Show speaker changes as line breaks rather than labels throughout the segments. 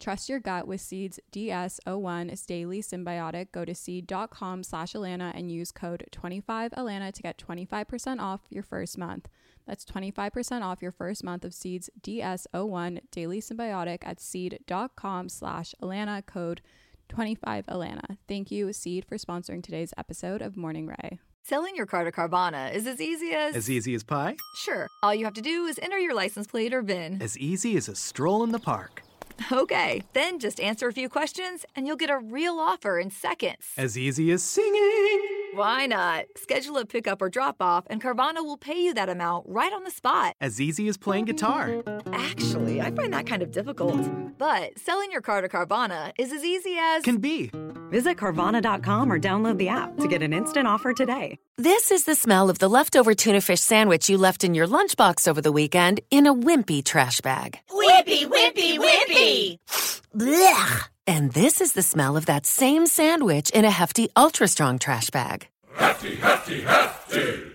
Trust your gut with Seeds DS01 is daily synbiotic. Go to seed.com slash Alana and use code 25Alana to get 25% off your first month. That's 25% off your first month of Seeds DS01 Daily synbiotic at seed.com slash Alana code 25Alana. Thank you, Seed, for sponsoring today's episode of Morning Rae.
Selling your car to Carvana is as easy as.
As easy as pie?
Sure. All you have to do is enter your license plate or VIN.
As easy as a stroll in the park.
Okay, then just answer a few questions and you'll get a real offer in seconds.
As easy as singing.
Why not? Schedule a pickup or drop off, and Carvana will pay you that amount right on the spot.
As easy as playing guitar.
Actually, I find that kind of difficult. But selling your car to Carvana is as easy as.
Can be.
Visit Carvana.com or download the app to get an instant offer today.
This is the smell of the leftover tuna fish sandwich you left in your lunchbox over the weekend in a wimpy trash bag.
Wimpy, wimpy, wimpy!
Blech! And this is the smell of that same sandwich in a hefty, ultra strong trash bag.
Hefty, hefty, hefty!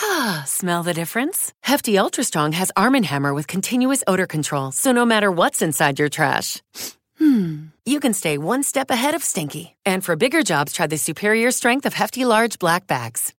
Ah, smell the difference? Hefty Ultra Strong has Arm & Hammer with continuous odor control, so no matter what's inside your trash, hmm, you can stay one step ahead of stinky. And for bigger jobs, try the superior strength of Hefty Large Black Bags.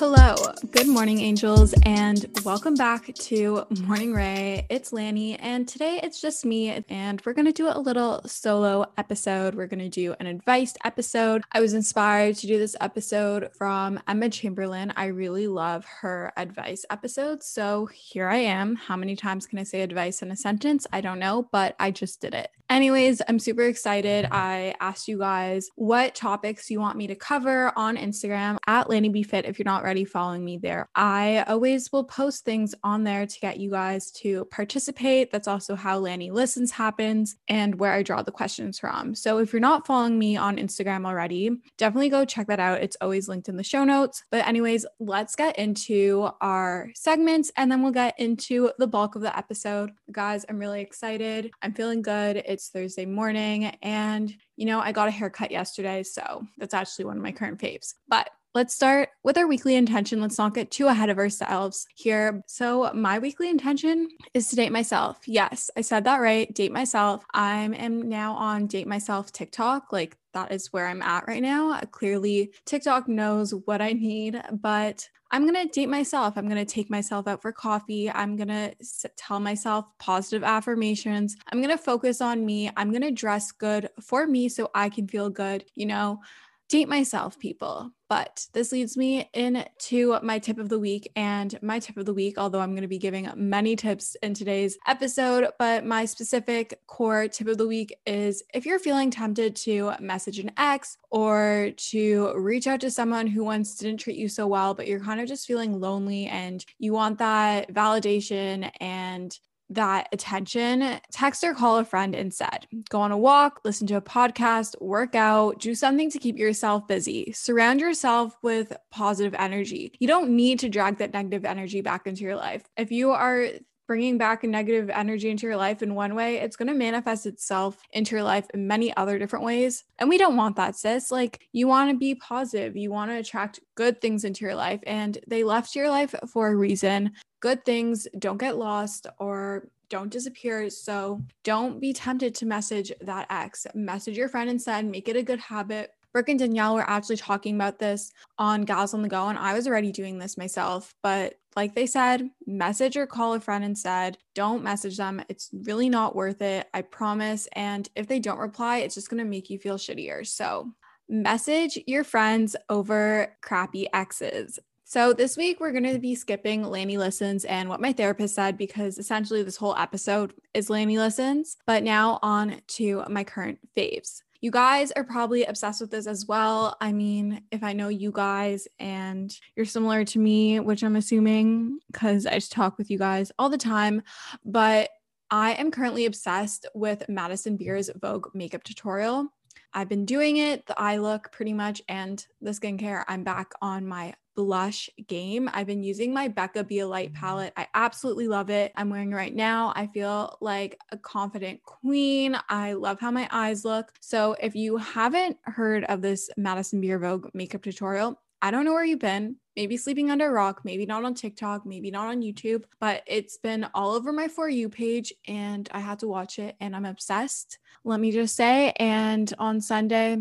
Hello, good morning, angels, and welcome back to Morning Rae. It's Lani, and today it's just me, and we're to do a little solo episode. We're to do an advice episode. I was inspired to do this episode from Emma Chamberlain. I really love her advice episodes, so here I am. How many times can I say advice in a sentence? I don't know, but I just did it. Anyways, I'm super excited. I asked you guys what topics you want me to cover on Instagram at Lani Fit if you're not already following me there. I always will post things on there to get you guys to participate. That's also how Lani Listens happens and where I draw the questions from. So if you're not following me on Instagram already, definitely go check that out. It's always linked in the show notes. But, anyways, let's get into our segments and then we'll get into the bulk of the episode. Guys, I'm really excited. I'm feeling good. It's Thursday morning and you know, I got a haircut yesterday, so that's actually one of my current faves. But Let's start with our weekly intention. Let's not get too ahead of ourselves here. So, my weekly intention is to date myself. Yes, I said that right. Date myself. I am now on Date Myself TikTok. Like, that is where I'm at right now. Clearly, TikTok knows what I need, but I'm going to date myself. I'm going to take myself out for coffee. I'm going to tell myself positive affirmations. I'm going to focus on me. I'm going to dress good for me so I can feel good. You know, date myself, people. But this leads me into my tip of the week. And my tip of the week, although I'm going to be giving many tips in today's episode, but my specific core tip of the week is if you're feeling tempted to message an ex or to reach out to someone who once didn't treat you so well, but you're kind of just feeling lonely and you want that validation and that attention, text or call a friend instead. Go on a walk, listen to a podcast, work out, do something to keep yourself busy. Surround yourself with positive energy. You don't need to drag that negative energy back into your life. If you are bringing back negative energy into your life in one way, it's going to manifest itself into your life in many other different ways. And we don't want that, sis. Like, you want to be positive, you want to attract good things into your life, and they left your life for a reason. Good things don't get lost or don't disappear. So don't be tempted to message that ex. Message your friend instead, make it a good habit. Brooke and Danielle were actually talking about this on Gals on the Go, and I was already doing this myself. But like they said, message or call a friend instead. Don't message them. It's really not worth it. I promise. And if they don't reply, it's just going to make you feel shittier. So message your friends over crappy exes. So, this week we're going to be skipping Lani Listens and what my therapist said because essentially this whole episode is Lani Listens. But now on to my current faves. You guys are probably obsessed with this as well. I mean, if I know you guys and you're similar to me, which I'm assuming because I just talk with you guys all the time, but I am currently obsessed with Madison Beer's Vogue makeup tutorial. I've been doing it, the eye look pretty much, and the skincare. I'm back on my blush game. I've been using my Becca Be a Light mm-hmm. palette. I absolutely love it. I'm wearing it right now. I feel like a confident queen. I love how my eyes look. So if you haven't heard of this Madison Beer Vogue makeup tutorial, I don't know where you've been. Maybe sleeping under a rock, maybe not on TikTok, maybe not on YouTube, but it's been all over my For You page and I had to watch it and I'm obsessed. Let me just say. And on Sunday,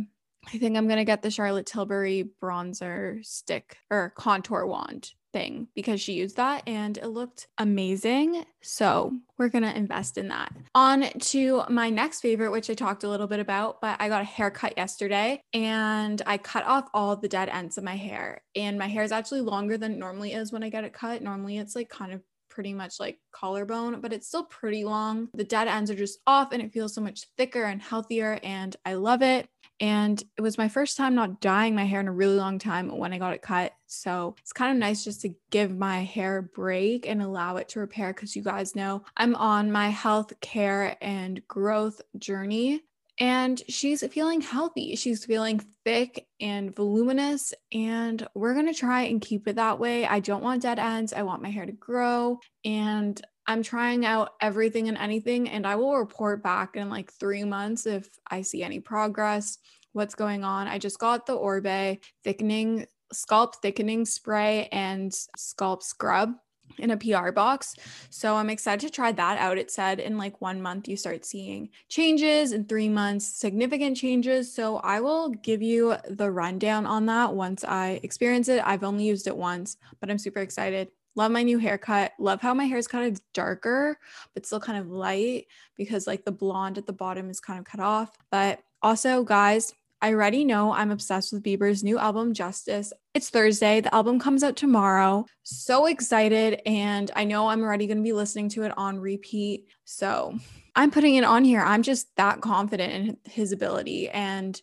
I think I'm gonna get the Charlotte Tilbury bronzer stick or contour wand thing because she used that and it looked amazing. So we're gonna invest in that. On to my next favorite, which I talked a little bit about, but I got a haircut yesterday and I cut off all the dead ends of my hair. And my hair is actually longer than it normally is when I get it cut. Normally it's like kind of pretty much like collarbone, but it's still pretty long. The dead ends are just off and it feels so much thicker and healthier, and I love it. And it was my first time not dyeing my hair in a really long time when I got it cut. So it's kind of nice just to give my hair a break and allow it to repair because you guys know I'm on my health care and growth journey. And she's feeling healthy. She's feeling thick and voluminous. And we're going to try and keep it that way. I don't want dead ends. I want my hair to grow. And I'm trying out everything and anything, and I will report back in like three months if I see any progress, what's going on. I just got the Oribe thickening, scalp thickening spray and scalp scrub in a PR box. So I'm excited to try that out. It said in like one month you start seeing changes, in three months, significant changes. So I will give you the rundown on that once I experience it. I've only used it once, but I'm super excited. Love my new haircut. Love how my hair is kind of darker, but still kind of light because like the blonde at the bottom is kind of cut off. But also, guys, I already know I'm obsessed with Bieber's new album, Justice. It's Thursday. The album comes out tomorrow. So excited. And I know I'm already going to be listening to it on repeat. So I'm putting it on here. I'm just that confident in his ability. And,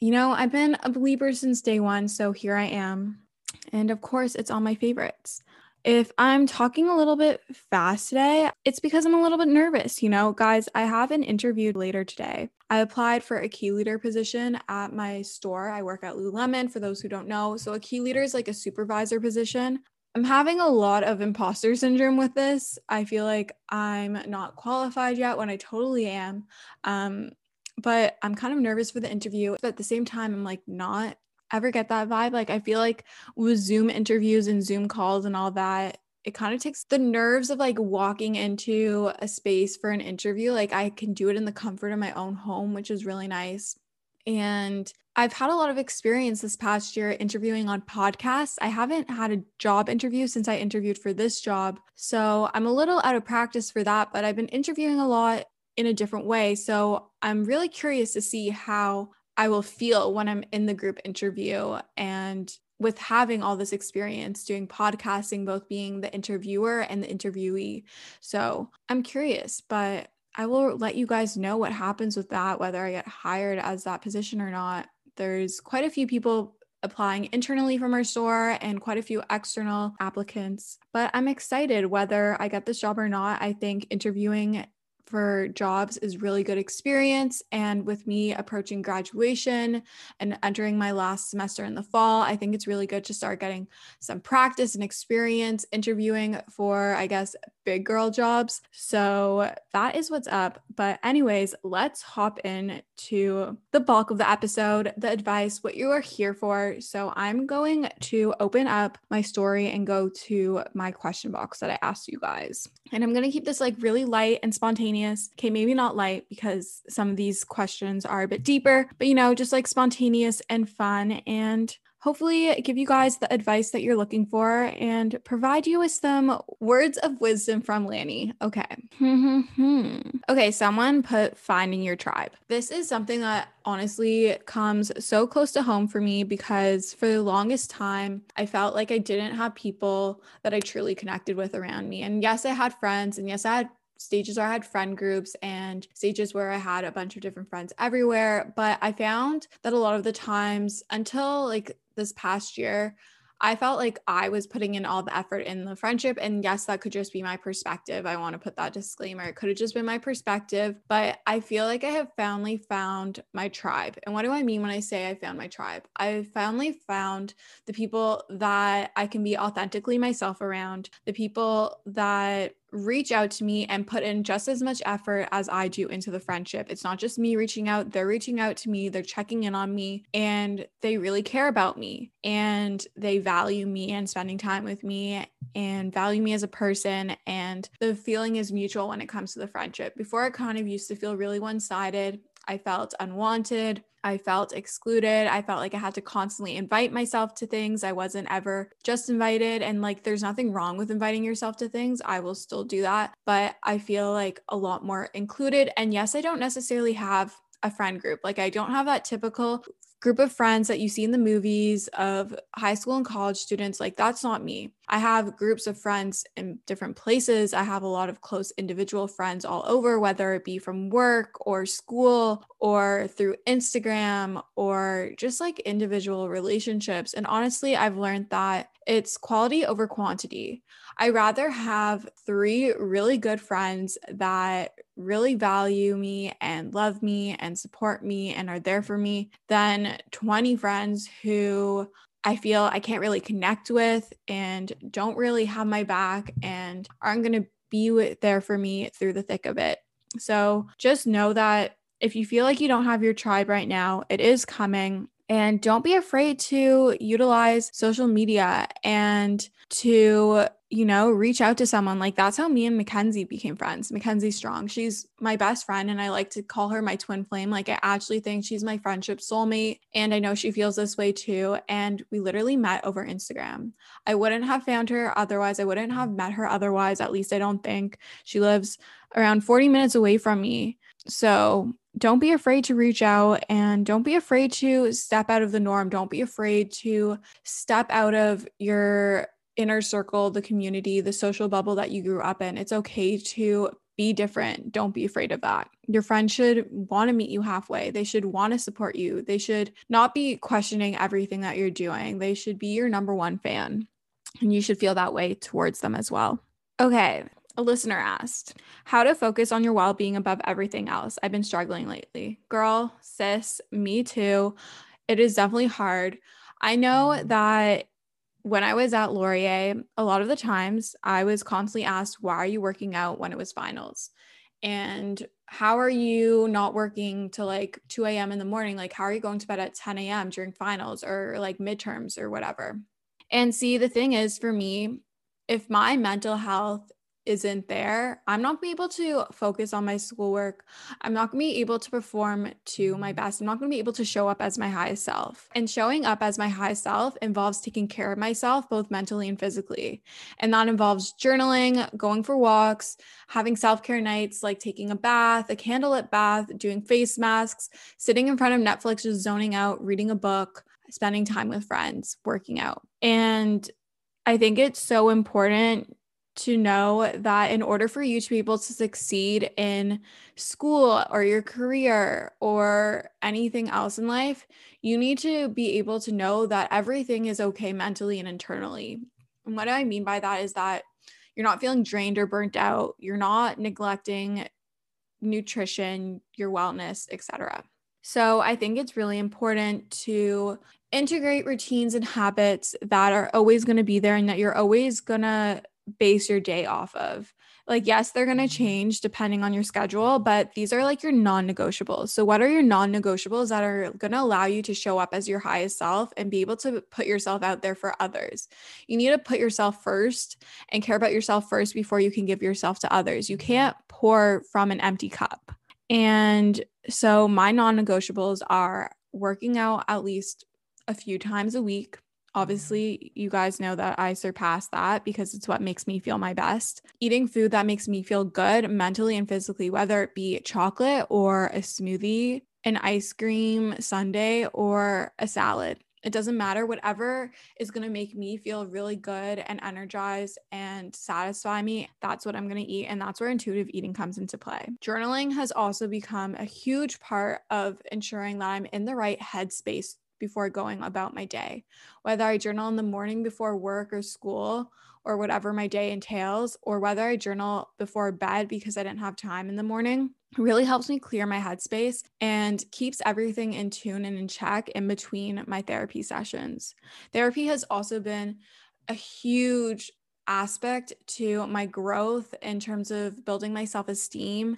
you know, I've been a believer since day one. So here I am. And of course, it's on my favorites. If I'm talking a little bit fast today, it's because I'm a little bit nervous. You know, guys, I have an interview later today. I applied for a key leader position at my store. I work at Lululemon for those who don't know. So, a key leader is like a supervisor position. I'm having a lot of imposter syndrome with this. I feel like I'm not qualified yet when I totally am. Um, but I'm kind of nervous for the interview. But at the same time, I'm like not ever get that vibe. Like I feel like with Zoom interviews and Zoom calls and all that, it kind of takes the nerves of like walking into a space for an interview. Like I can do it in the comfort of my own home, which is really nice. And I've had a lot of experience this past year interviewing on podcasts. I haven't had a job interview since I interviewed for this job. So I'm a little out of practice for that, but I've been interviewing a lot in a different way. So I'm really curious to see how I will feel when I'm in the group interview and with having all this experience doing podcasting, both being the interviewer and the interviewee. So I'm curious, but I will let you guys know what happens with that, whether I get hired as that position or not. There's quite a few people applying internally from our store and quite a few external applicants. But I'm excited whether I get this job or not. I think interviewing for jobs is really good experience. And with me approaching graduation and entering my last semester in the fall, I think it's really good to start getting some practice and experience interviewing for, I guess, big girl jobs. So that is what's up. But, anyways, let's hop in to the bulk of the episode, the advice, what you are here for. So, I'm going to open up my story and go to my question box that I asked you guys. And I'm going to keep this like really light and spontaneous. Okay, maybe not light because some of these questions are a bit deeper, but you know, just like spontaneous and fun. And hopefully give you guys the advice that you're looking for and provide you with some words of wisdom from Lani. Okay. okay, someone put finding your tribe. This is something that honestly comes so close to home for me because for the longest time, I felt like I didn't have people that I truly connected with around me. And yes, I had friends, and yes, I had stages where I had friend groups and stages where I had a bunch of different friends everywhere. But I found that a lot of the times until like this past year, I felt like I was putting in all the effort in the friendship. And yes, that could just be my perspective. I want to put that disclaimer. It could have just been my perspective, but I feel like I have finally found my tribe. And what do I mean when I say I found my tribe? I finally found the people that I can be authentically myself around, the people that reach out to me and put in just as much effort as I do into the friendship. It's not just me reaching out, they're reaching out to me, they're checking in on me, and they really care about me and they value me and spending time with me and value me as a person. And the feeling is mutual when it comes to the friendship. Before, it kind of used to feel really one sided. I felt unwanted. I felt excluded. I felt like I had to constantly invite myself to things. I wasn't ever just invited. And like, there's nothing wrong with inviting yourself to things. I will still do that. But I feel like a lot more included. And yes, I don't necessarily have a friend group. Like, I don't have that typical group of friends that you see in the movies of high school and college students like that's not me i have groups of friends in different places. I have a lot of close individual friends all over whether it be from work or school or through instagram or just like individual relationships. And honestly i've learned that it's quality over quantity. I rather have three really good friends that really value me and love me and support me and are there for me than 20 friends who I feel I can't really connect with and don't really have my back and aren't going to be there for me through the thick of it. So just know that if you feel like you don't have your tribe right now, it is coming. And don't be afraid to utilize social media and to you know, reach out to someone. Like that's how me and Mackenzie became friends. Mackenzie Strong. She's my best friend and I like to call her my twin flame. Like I actually think she's my friendship soulmate and I know she feels this way too. And we literally met over Instagram. I wouldn't have found her otherwise. I wouldn't have met her otherwise. At least I don't think. She lives around 40 minutes away from me. So don't be afraid to reach out and don't be afraid to step out of the norm. Don't be afraid to step out of your inner circle, the community, the social bubble that you grew up in. It's okay to be different. Don't be afraid of that. Your friends should want to meet you halfway. They should want to support you. They should not be questioning everything that you're doing. They should be your number one fan. And you should feel that way towards them as well. Okay. A listener asked, How to focus on your well being above everything else? I've been struggling lately. Girl, sis, me too. It is definitely hard. I know mm-hmm. that when I was at Laurier, a lot of the times I was constantly asked, Why are you working out when it was finals? And how are you not working till like 2 a.m. in the morning? Like, how are you going to bed at 10 a.m. during finals or like midterms or whatever? And see, the thing is for me, if my mental health isn't there, I'm not going to be able to focus on my schoolwork. I'm not going to be able to perform to my mm-hmm. best. I'm not going to be able to show up as my highest self. And showing up as my highest self involves taking care of myself, both mentally and physically. And that involves journaling, going for walks, having self care nights like taking a bath, a candlelit bath, doing face masks, sitting in front of Netflix, just zoning out, reading a book, spending time with friends, working out. And I think it's so important to know that in order for you to be able to succeed in school or your career or anything else in life, you need to be able to know that everything is okay mentally and internally. And what I mean by that is that you're not feeling drained or burnt out, you're not neglecting nutrition, your wellness, etc. So I think it's really important to integrate routines and habits that are always going to be there and that you're always going to base your day off of. Like, yes, they're going to mm-hmm. change depending on your schedule, but these are like your non negotiables. So, what are your non negotiables that are going to allow you to show up as your highest self and be able to put yourself out there for others? You need to put yourself first and care about yourself first before you can give yourself to others. You can't pour from an empty cup. And so, my non negotiables are working out at least a few times a week. Obviously, you guys know that I surpass that because it's what makes me feel my best. Eating food that makes me feel good mentally and physically, whether it be chocolate or a smoothie, an ice cream sundae, or a salad. It doesn't matter. Whatever is going to make me feel really good and energized and satisfy me, that's what I'm going to eat. And that's where intuitive eating comes into play. Journaling has also become a huge part of ensuring that I'm in the right headspace before going about my day. Whether I journal in the morning before work or school or whatever my day entails, or whether I journal before bed because I didn't have time in the morning, really helps me clear my headspace and keeps everything in tune and in check in between my therapy sessions. Therapy has also been a huge aspect to my growth in terms of building my self esteem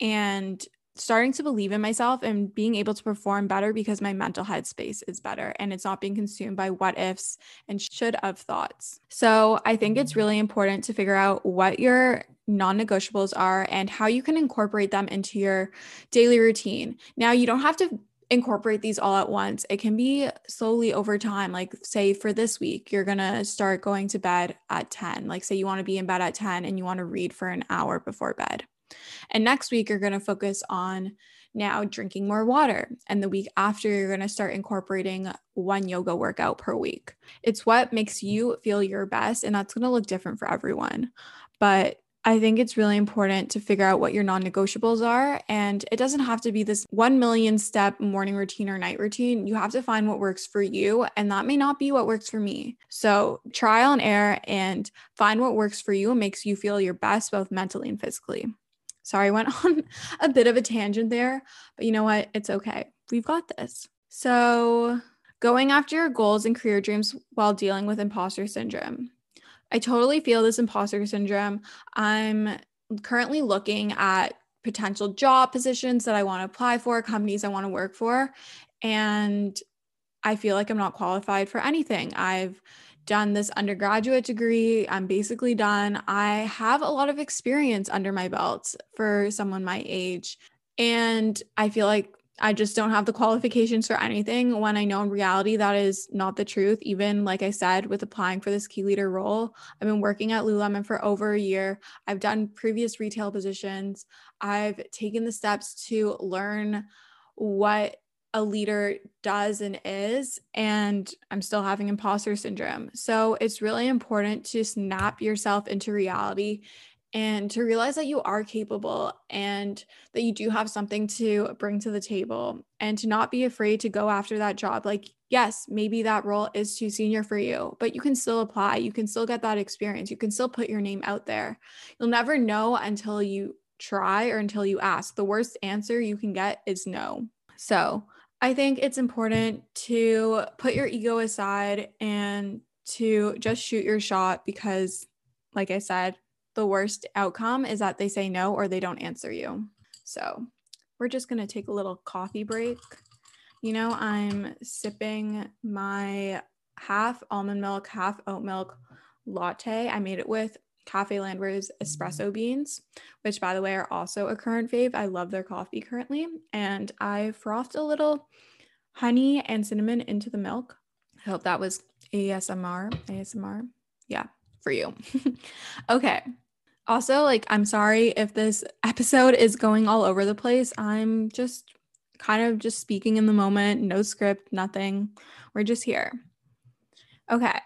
and starting to believe in myself and being able to perform better because my mental headspace is better and it's not being consumed by what ifs and should of thoughts. So I think it's mm-hmm. really important to figure out what your non negotiables are and how you can incorporate them into your daily routine. Now, you don't have to incorporate these all at once. It can be slowly over time. Like, say, for this week, you're going to start going to bed at 10. Like, say you want to be in bed at 10 and you want to read for an hour before bed. And next week, you're going to focus on now drinking more water. And the week after, you're going to start incorporating one yoga workout per week. It's what makes you feel your best. And that's going to look different for everyone. But I think it's really important to figure out what your non negotiables are. And it doesn't have to be this 1 million step morning routine or night routine. You have to find what works for you. And that may not be what works for me. So trial and error and find what works for you and makes you feel your best, both mentally and physically. Sorry, I went on a bit of a tangent there, but you know what? It's okay. We've got this. So, going after your goals and career dreams while dealing with imposter syndrome. I totally feel this imposter syndrome. I'm currently looking at potential job positions that I want to apply for, companies I want to work for, and I feel like I'm not qualified for anything. I've done this undergraduate degree. I'm basically done. I have a lot of experience under my belt for someone my age. And I feel like I just don't have the qualifications for anything when I know in reality that is not the truth. Even like I said, with applying for this key leader role, I've been working at Lululemon for over a year. I've done previous retail positions. I've taken the steps to learn what a leader does and is, and I'm still having imposter syndrome. So it's really important to snap yourself into reality and to realize that you are capable and that you do have something to bring to the table and to not be afraid to go after that job. Like, yes, maybe that role is too senior for you, but you can still apply. You can still get that experience. You can still put your name out there. You'll never know until you try or until you ask. The worst answer you can get is no. So, I think it's important to put your ego aside and to just shoot your shot because, like I said, the worst outcome is that they say no or they don't answer you. So, we're just going to take a little coffee break. You know, I'm sipping my half almond milk, half oat milk latte. I made it with Cafe Landwer's espresso beans, which by the way are also a current fave. I love their coffee currently. And I frothed a little honey and cinnamon into the milk. I hope that was ASMR. ASMR. Yeah, for you. okay. Also, like, I'm sorry if this episode is going all over the place. I'm just kind of just speaking in the moment, no script, nothing. We're just here. Okay.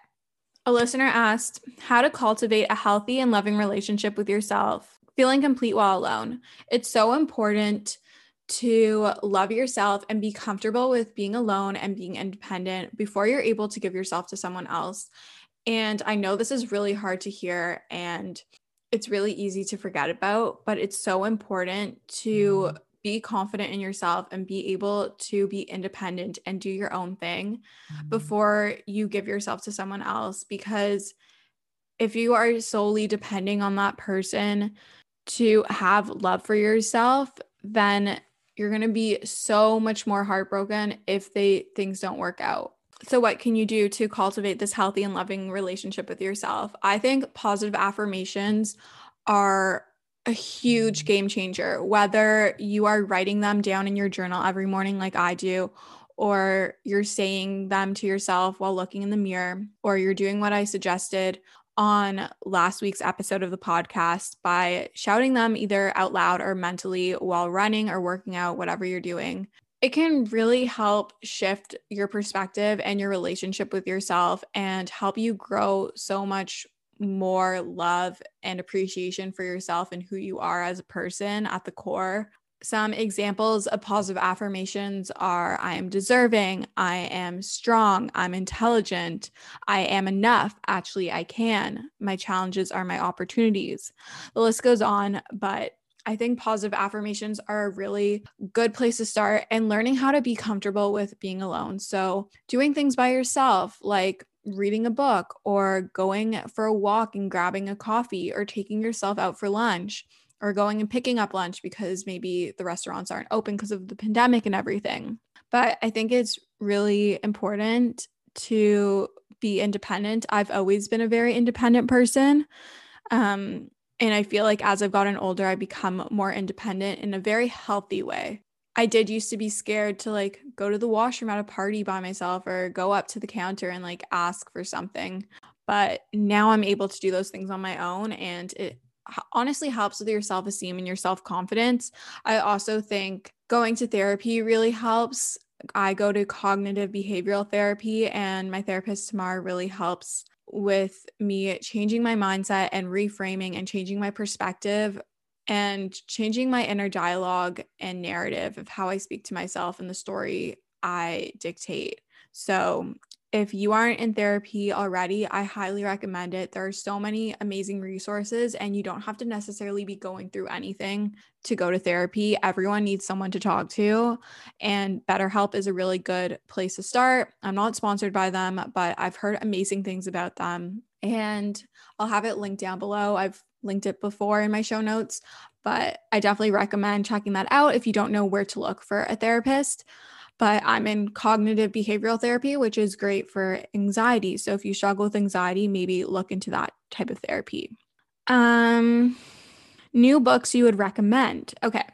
A listener asked how to cultivate a healthy and loving relationship with yourself, feeling complete while alone. It's so important to love yourself and be comfortable with being alone and being independent before you're able to give yourself to someone else. And I know this is really hard to hear and it's really easy to forget about, but it's so important to mm-hmm be confident in yourself and be able to be independent and do your own thing mm-hmm. before you give yourself to someone else because if you are solely depending on that person to have love for yourself then you're going to be so much more heartbroken if they things don't work out so what can you do to cultivate this healthy and loving relationship with yourself i think positive affirmations are a huge game changer, whether you are writing them down in your journal every morning, like I do, or you're saying them to yourself while looking in the mirror, or you're doing what I suggested on last week's episode of the podcast by shouting them either out loud or mentally while running or working out, whatever you're doing. It can really help shift your perspective and your relationship with yourself and help you grow so much more love and appreciation for yourself and who you are as a person at the core. Some examples of positive affirmations are I am deserving, I am strong, I'm intelligent, I am enough, actually, I can. My challenges are my opportunities. The list goes on, but I think positive affirmations are a really good place to start and learning how to be comfortable with being alone. So, doing things by yourself, like reading a book or going for a walk and grabbing a coffee or taking yourself out for lunch or going and picking up lunch because maybe the restaurants aren't open because of the pandemic and everything. But I think it's really important to be independent. I've always been a very independent person. Um, and I feel like as I've gotten older, I become more independent in a very healthy way. I did used to be scared to like go to the washroom at a party by myself or go up to the counter and like ask for something. But now I'm able to do those things on my own and it honestly helps with your self esteem and your self confidence. I also think going to therapy really helps. I go to cognitive behavioral therapy, and my therapist, Tamar, really helps with me changing my mindset and reframing and changing my perspective and changing my inner dialogue and narrative of how I speak to myself and the story I dictate. So, if you aren't in therapy already, I highly recommend it. There are so many amazing resources, and you don't have to necessarily be going through anything to go to therapy. Everyone needs someone to talk to, and BetterHelp is a really good place to start. I'm not sponsored by them, but I've heard amazing things about them, and I'll have it linked down below. I've linked it before in my show notes, but I definitely recommend checking that out if you don't know where to look for a therapist. But I'm in cognitive behavioral therapy, which is great for anxiety. So if you struggle with anxiety, maybe look into that type of therapy. Um, new books you would recommend. Okay,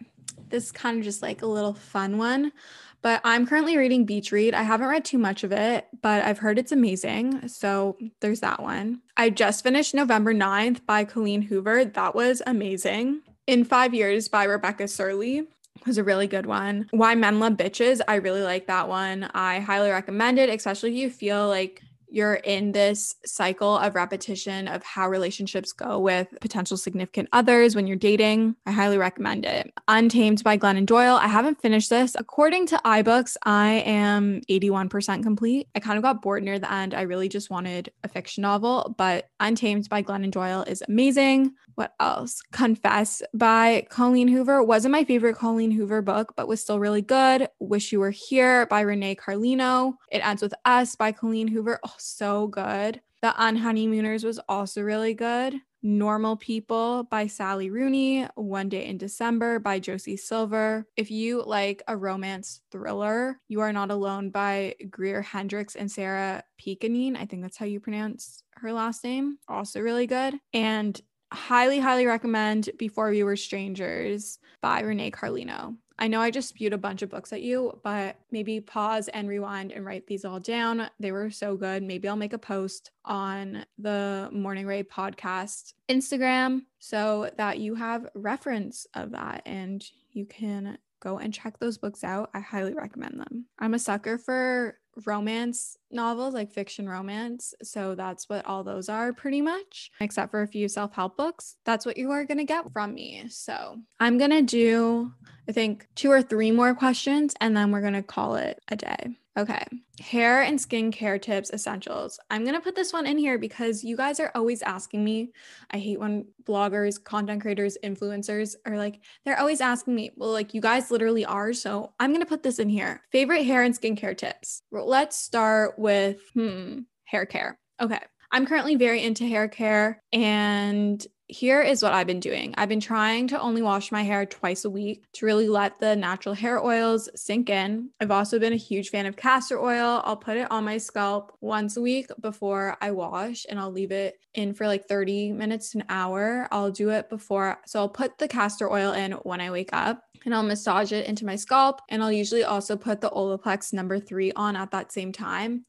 this is kind of just like a little fun one. But I'm currently reading Beach Read. I haven't read too much of it, but I've heard it's amazing. So there's that one. I just finished November 9th by Colleen Hoover. That was amazing. In Five Years by Rebecca Serle was a really good one. Why Men Love Bitches. I really like that one. I highly recommend it, especially if you feel like you're in this cycle of repetition of how relationships go with potential significant others when you're dating, I highly recommend it. Untamed by Glennon Doyle. I haven't finished this. According to iBooks, I am 81% complete. I kind of got bored near the end. I really just wanted a fiction novel, but Untamed by Glennon Doyle is amazing. What else? Confess by Colleen Hoover wasn't my favorite Colleen Hoover book, but was still really good. Wish You Were Here by Renee Carlino. It Ends With Us by Colleen Hoover. Oh, so good. The Unhoneymooners was also really good. Normal People by Sally Rooney, One Day in December by Josie Silver. If you like a romance thriller, You Are Not Alone by Greer Hendricks and Sarah Pekkanen. I think that's how you pronounce her last name. Also really good. And highly, highly recommend Before We Were Strangers by Renee Carlino. I know I just spewed a bunch of books at you, but maybe pause and rewind and write these all down. They were so good. Maybe I'll make a post on the Morning Rae podcast Instagram so that you have reference of that and you can go and check those books out. I highly recommend them. I'm a sucker for romance novels, like fiction romance. So that's what all those are pretty much, except for a few self help books. That's what you are going to get from me. So I'm going to do, I think, two or three more questions and then we're going to call it a day. Okay. Hair and skincare tips essentials. I'm going to put this one in here because you guys are always asking me. I hate when bloggers, content creators, influencers are like, they're always asking me, well, like you guys literally are. So I'm going to put this in here. Favorite hair and skincare tips. Let's start with hmm, hair care. Okay. I'm currently very into hair care and here is what I've been doing. I've been trying to only wash my hair twice a week to really let the natural hair oils sink in. I've also been a huge fan of castor oil. I'll put it on my scalp once a week before I wash and I'll leave it in for like 30 minutes an hour. I'll do it before. So I'll put the castor oil in when I wake up and I'll massage it into my scalp. And I'll usually also put the Olaplex number three on at that same time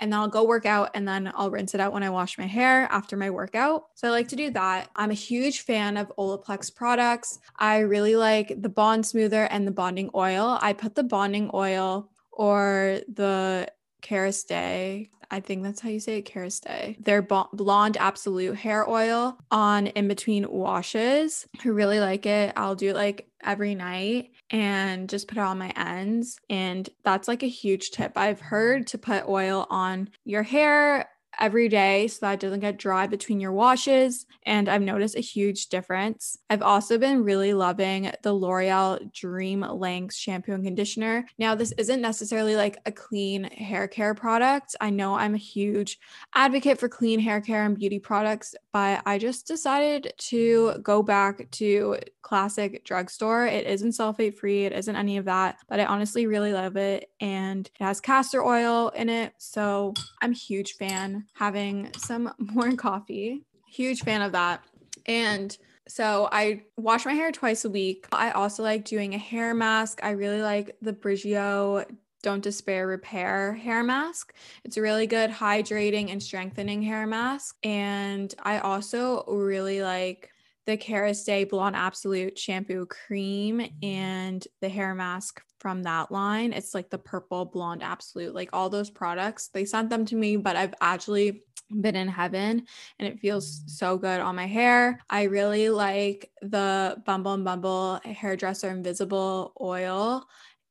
and then I'll go work out and then I'll rinse it out when I wash my hair after my workout. So I like to do that. I'm a huge fan of Olaplex products. I really like the bond smoother and the bonding oil. I put the bonding oil or the Kerastase. I think that's how you say it, Kerastase. Their blonde absolute hair oil on in between washes. I really like it. I'll do it like every night and just put it on my ends. And that's like a huge tip. I've heard to put oil on your hair every day so that it doesn't get dry between your washes. And I've noticed a huge difference. I've also been really loving the L'Oreal Dream Length shampoo and conditioner. Now, this isn't necessarily like a clean hair care product. I know I'm a huge advocate for clean hair care and beauty products, but I just decided to go back to classic drugstore. It isn't sulfate free, it isn't any of that, but I honestly really love it. And it has castor oil in it. So I'm a huge fan having some more coffee. Huge fan of that. And so I wash my hair twice a week. I also like doing a hair mask. I really like the Briogeo Don't Despair Repair hair mask. It's a really good hydrating and strengthening hair mask. And I also really like the Kerastase Blonde Absolute shampoo cream and the hair mask from that line. It's like the purple blonde absolute, like all those products. They sent them to me, but I've actually been in heaven and it feels so good on my hair. I really like the Bumble and Bumble hairdresser invisible oil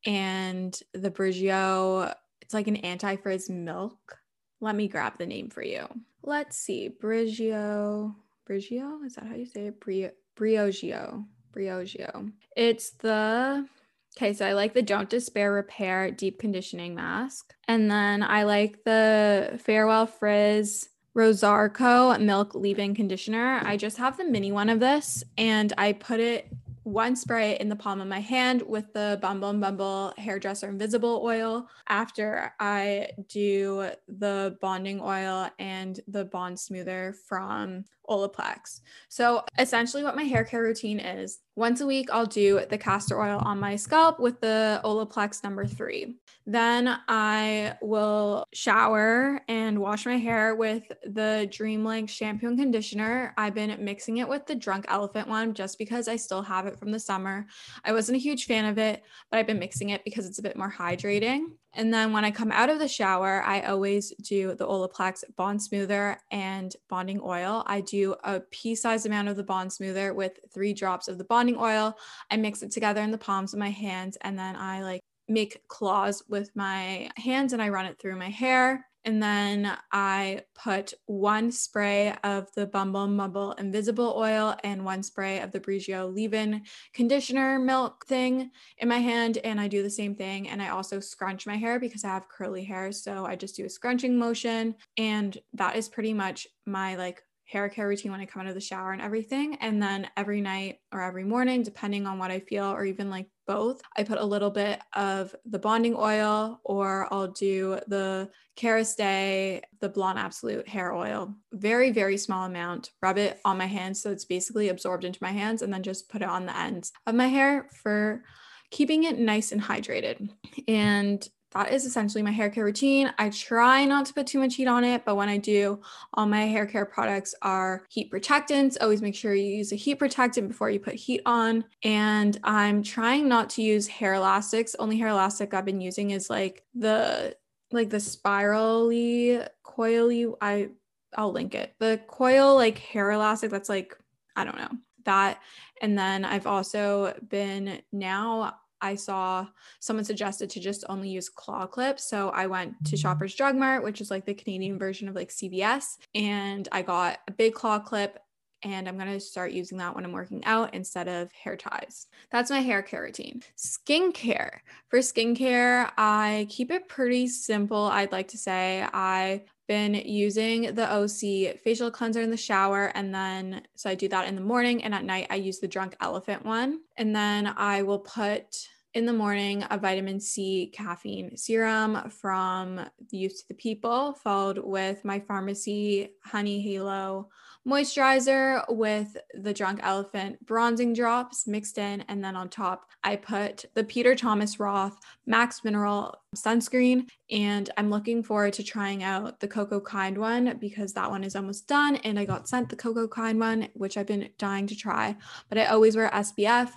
and the Briogeo. It's like an anti-frizz milk. Let me grab the name for you. Let's see. Briogeo. Briogeo? Is that how you say it? Bri- Briogeo. Briogeo. It's the Okay, so I like the Don't Despair Repair Deep Conditioning Mask. And then I like the Farewell Frizz Rosarco Milk Leave-In Conditioner. I just have the mini one of this and I put it one spray in the palm of my hand with the Bumble and Bumble Hairdresser Invisible Oil after I do the bonding oil and the bond smoother from Olaplex. So essentially, what my hair care routine is once a week, I'll do the castor oil on my scalp with the Olaplex number three. Then I will shower and wash my hair with the Dream Length shampoo and conditioner. I've been mixing it with the Drunk Elephant one just because I still have it from the summer. I wasn't a huge fan of it, but I've been mixing it because it's a bit more hydrating. And then when I come out of the shower, I always do the Olaplex Bond Smoother and Bonding Oil. I do a pea sized amount of the Bond Smoother with three drops of the bonding oil. I mix it together in the palms of my hands and then I like make claws with my hands and I run it through my hair. And then I put one spray of the Bumble Mumble Invisible Oil and one spray of the Briogeo leave-in conditioner milk thing in my hand. And I do the same thing. And I also scrunch my hair because I have curly hair. So I just do a scrunching motion. And that is pretty much my like hair care routine when I come out of the shower and everything. And then every night or every morning, depending on what I feel, or even like both, I put a little bit of the bonding oil or I'll do the Kerastase, the Blonde Absolute hair oil. Very, very small amount. Rub it on my hands so it's basically absorbed into my hands and then just put it on the ends of my hair for keeping it nice and hydrated. And that is essentially my hair care routine. I try not to put too much heat on it, but when I do, all my hair care products are heat protectants. Always make sure you use a heat protectant before you put heat on. And I'm trying not to use hair elastics. Only hair elastic I've been using is like the like the spirally coily I I'll link it. The coil like hair elastic that's like I don't know that and then I've also been now I saw someone suggested to just only use claw clips. So I went to mm-hmm. Shoppers Drug Mart, which is like the Canadian version of like CVS, and I got a big claw clip. And I'm going to start using that when I'm working out instead of hair ties. That's my hair care routine. Skincare. For skincare, I keep it pretty simple. I'd like to say I been using the OC facial cleanser in the shower. And then, so I do that in the morning. And at night, I use the Drunk Elephant one. And then I will put in the morning a vitamin C caffeine serum from the Youth to the People, followed with my Farmacy Honey Halo moisturizer with the Drunk Elephant bronzing drops mixed in. And then on top, I put the Peter Thomas Roth Max Mineral sunscreen. And I'm looking forward to trying out the Coco Kind one because that one is almost done. And I got sent the Coco Kind one, which I've been dying to try. But I always wear SPF.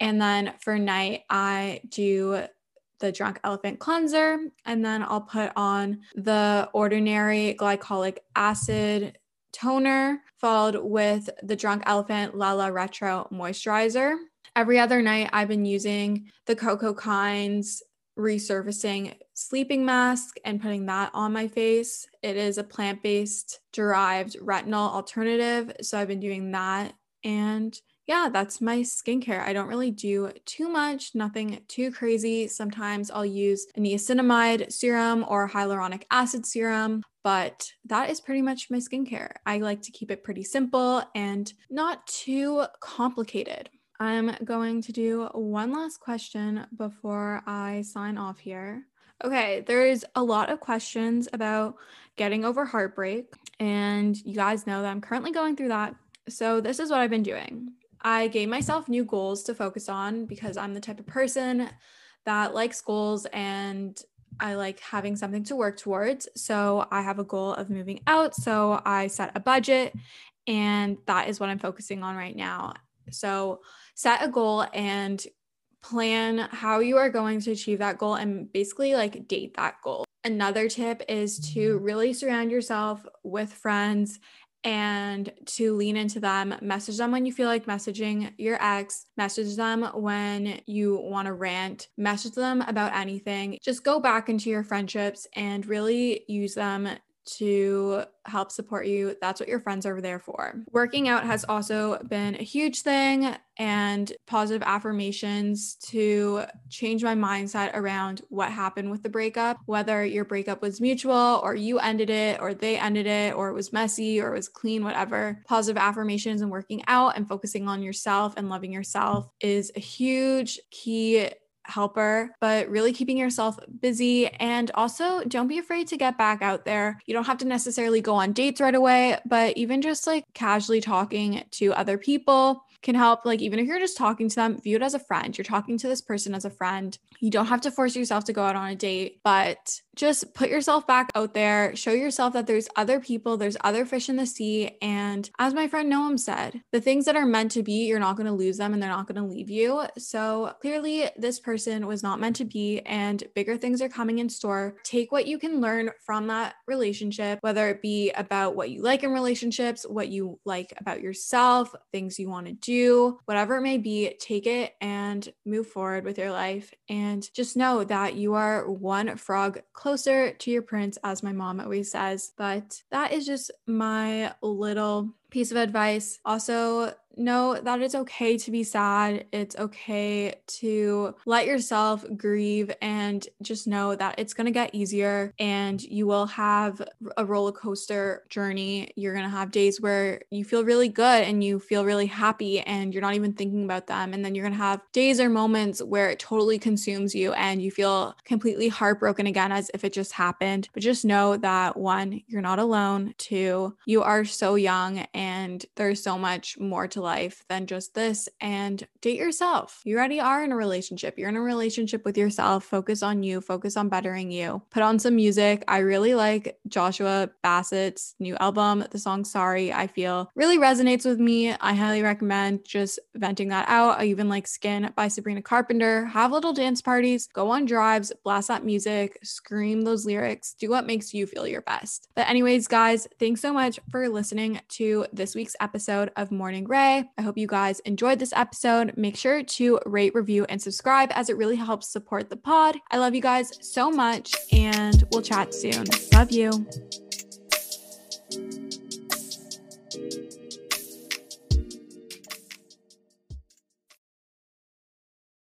And then for night, I do the Drunk Elephant cleanser, and then I'll put on the Ordinary Glycolic Acid toner, followed with the Drunk Elephant Lala Retro moisturizer. Every other night, I've been using the Coco Kinds resurfacing sleeping mask and putting that on my face. It is a plant based derived retinol alternative. So I've been doing that. And yeah, that's my skincare. I don't really do too much, nothing too crazy. Sometimes I'll use a niacinamide serum or hyaluronic acid serum, but that is pretty much my skincare. I like to keep it pretty simple and not too complicated. I'm going to do one last question before I sign off here. Okay, there's a lot of questions about getting over heartbreak, and you guys know that I'm currently going through that. So, this is what I've been doing. I gave myself new goals to focus on because I'm the type of person that likes goals and I like having something to work towards. So I have a goal of moving out. So I set a budget, and that is what I'm focusing on right now. So set a goal and plan how you are going to achieve that goal and basically like date that goal. Another tip is to really surround yourself with friends and to lean into them. Message them when you feel like messaging your ex, message them when you want to rant, message them about anything. Just go back into your friendships and really use them to help support you. That's what your friends are there for. Working out has also been a huge thing, and positive affirmations to change my mindset around what happened with the breakup, whether your breakup was mutual or you ended it or they ended it or it was messy or it was clean, whatever. Positive affirmations and working out and focusing on yourself and loving yourself is a huge key helper, but really keeping yourself busy. And also, don't be afraid to get back out there. You don't have to necessarily go on dates right away, but even just like casually talking to other people can help. Like, even if you're just talking to them, view it as a friend. You're talking to this person as a friend. You don't have to force yourself to go out on a date, but just put yourself back out there. Show yourself that there's other people, there's other fish in the sea. And as my friend Noam said, the things that are meant to be, you're not going to lose them and they're not going to leave you. So clearly, this person was not meant to be, and bigger things are coming in store. Take what you can learn from that relationship, whether it be about what you like in relationships, what you like about yourself, things you want to do you, whatever it may be, take it and move forward with your life. And just know that you are one frog closer to your prince, as my mom always says. But that is just my little piece of advice. Also, know that it's okay to be sad. It's okay to let yourself grieve and just know that it's going to get easier and you will have a roller coaster journey. You're going to have days where you feel really good and you feel really happy and you're not even thinking about them. And then you're going to have days or moments where it totally consumes you and you feel completely heartbroken again as if it just happened. But just know that one, you're not alone. Two, you are so young and and there's so much more to life than just this. And date yourself. You already are in a relationship. You're in a relationship with yourself. Focus on you, focus on bettering you. Put on some music. I really like Joshua Bassett's new album. The song Sorry, I feel really resonates with me. I highly recommend just venting that out. I even like Skin by Sabrina Carpenter. Have little dance parties, go on drives, blast that music, scream those lyrics, do what makes you feel your best. But, anyways, guys, thanks so much for listening to this week's episode of Morning Rae. I hope you guys enjoyed this episode. Make sure to rate, review, and subscribe as it really helps support the pod. I love you guys so much, and we'll chat soon. Love you.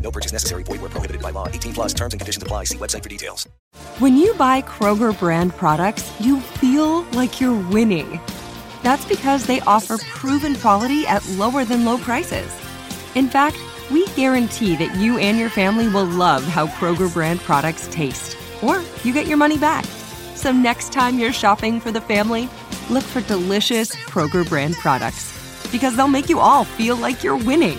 No purchase necessary. Void where prohibited by law. 18 plus terms and conditions apply. See website for details.
When you buy Kroger brand products, you feel like you're winning. That's because they offer proven quality at lower than low prices. In fact, we guarantee that you and your family will love how Kroger brand products taste, or you get your money back. So next time you're shopping for the family, look for delicious Kroger brand products because they'll make you all feel like you're winning.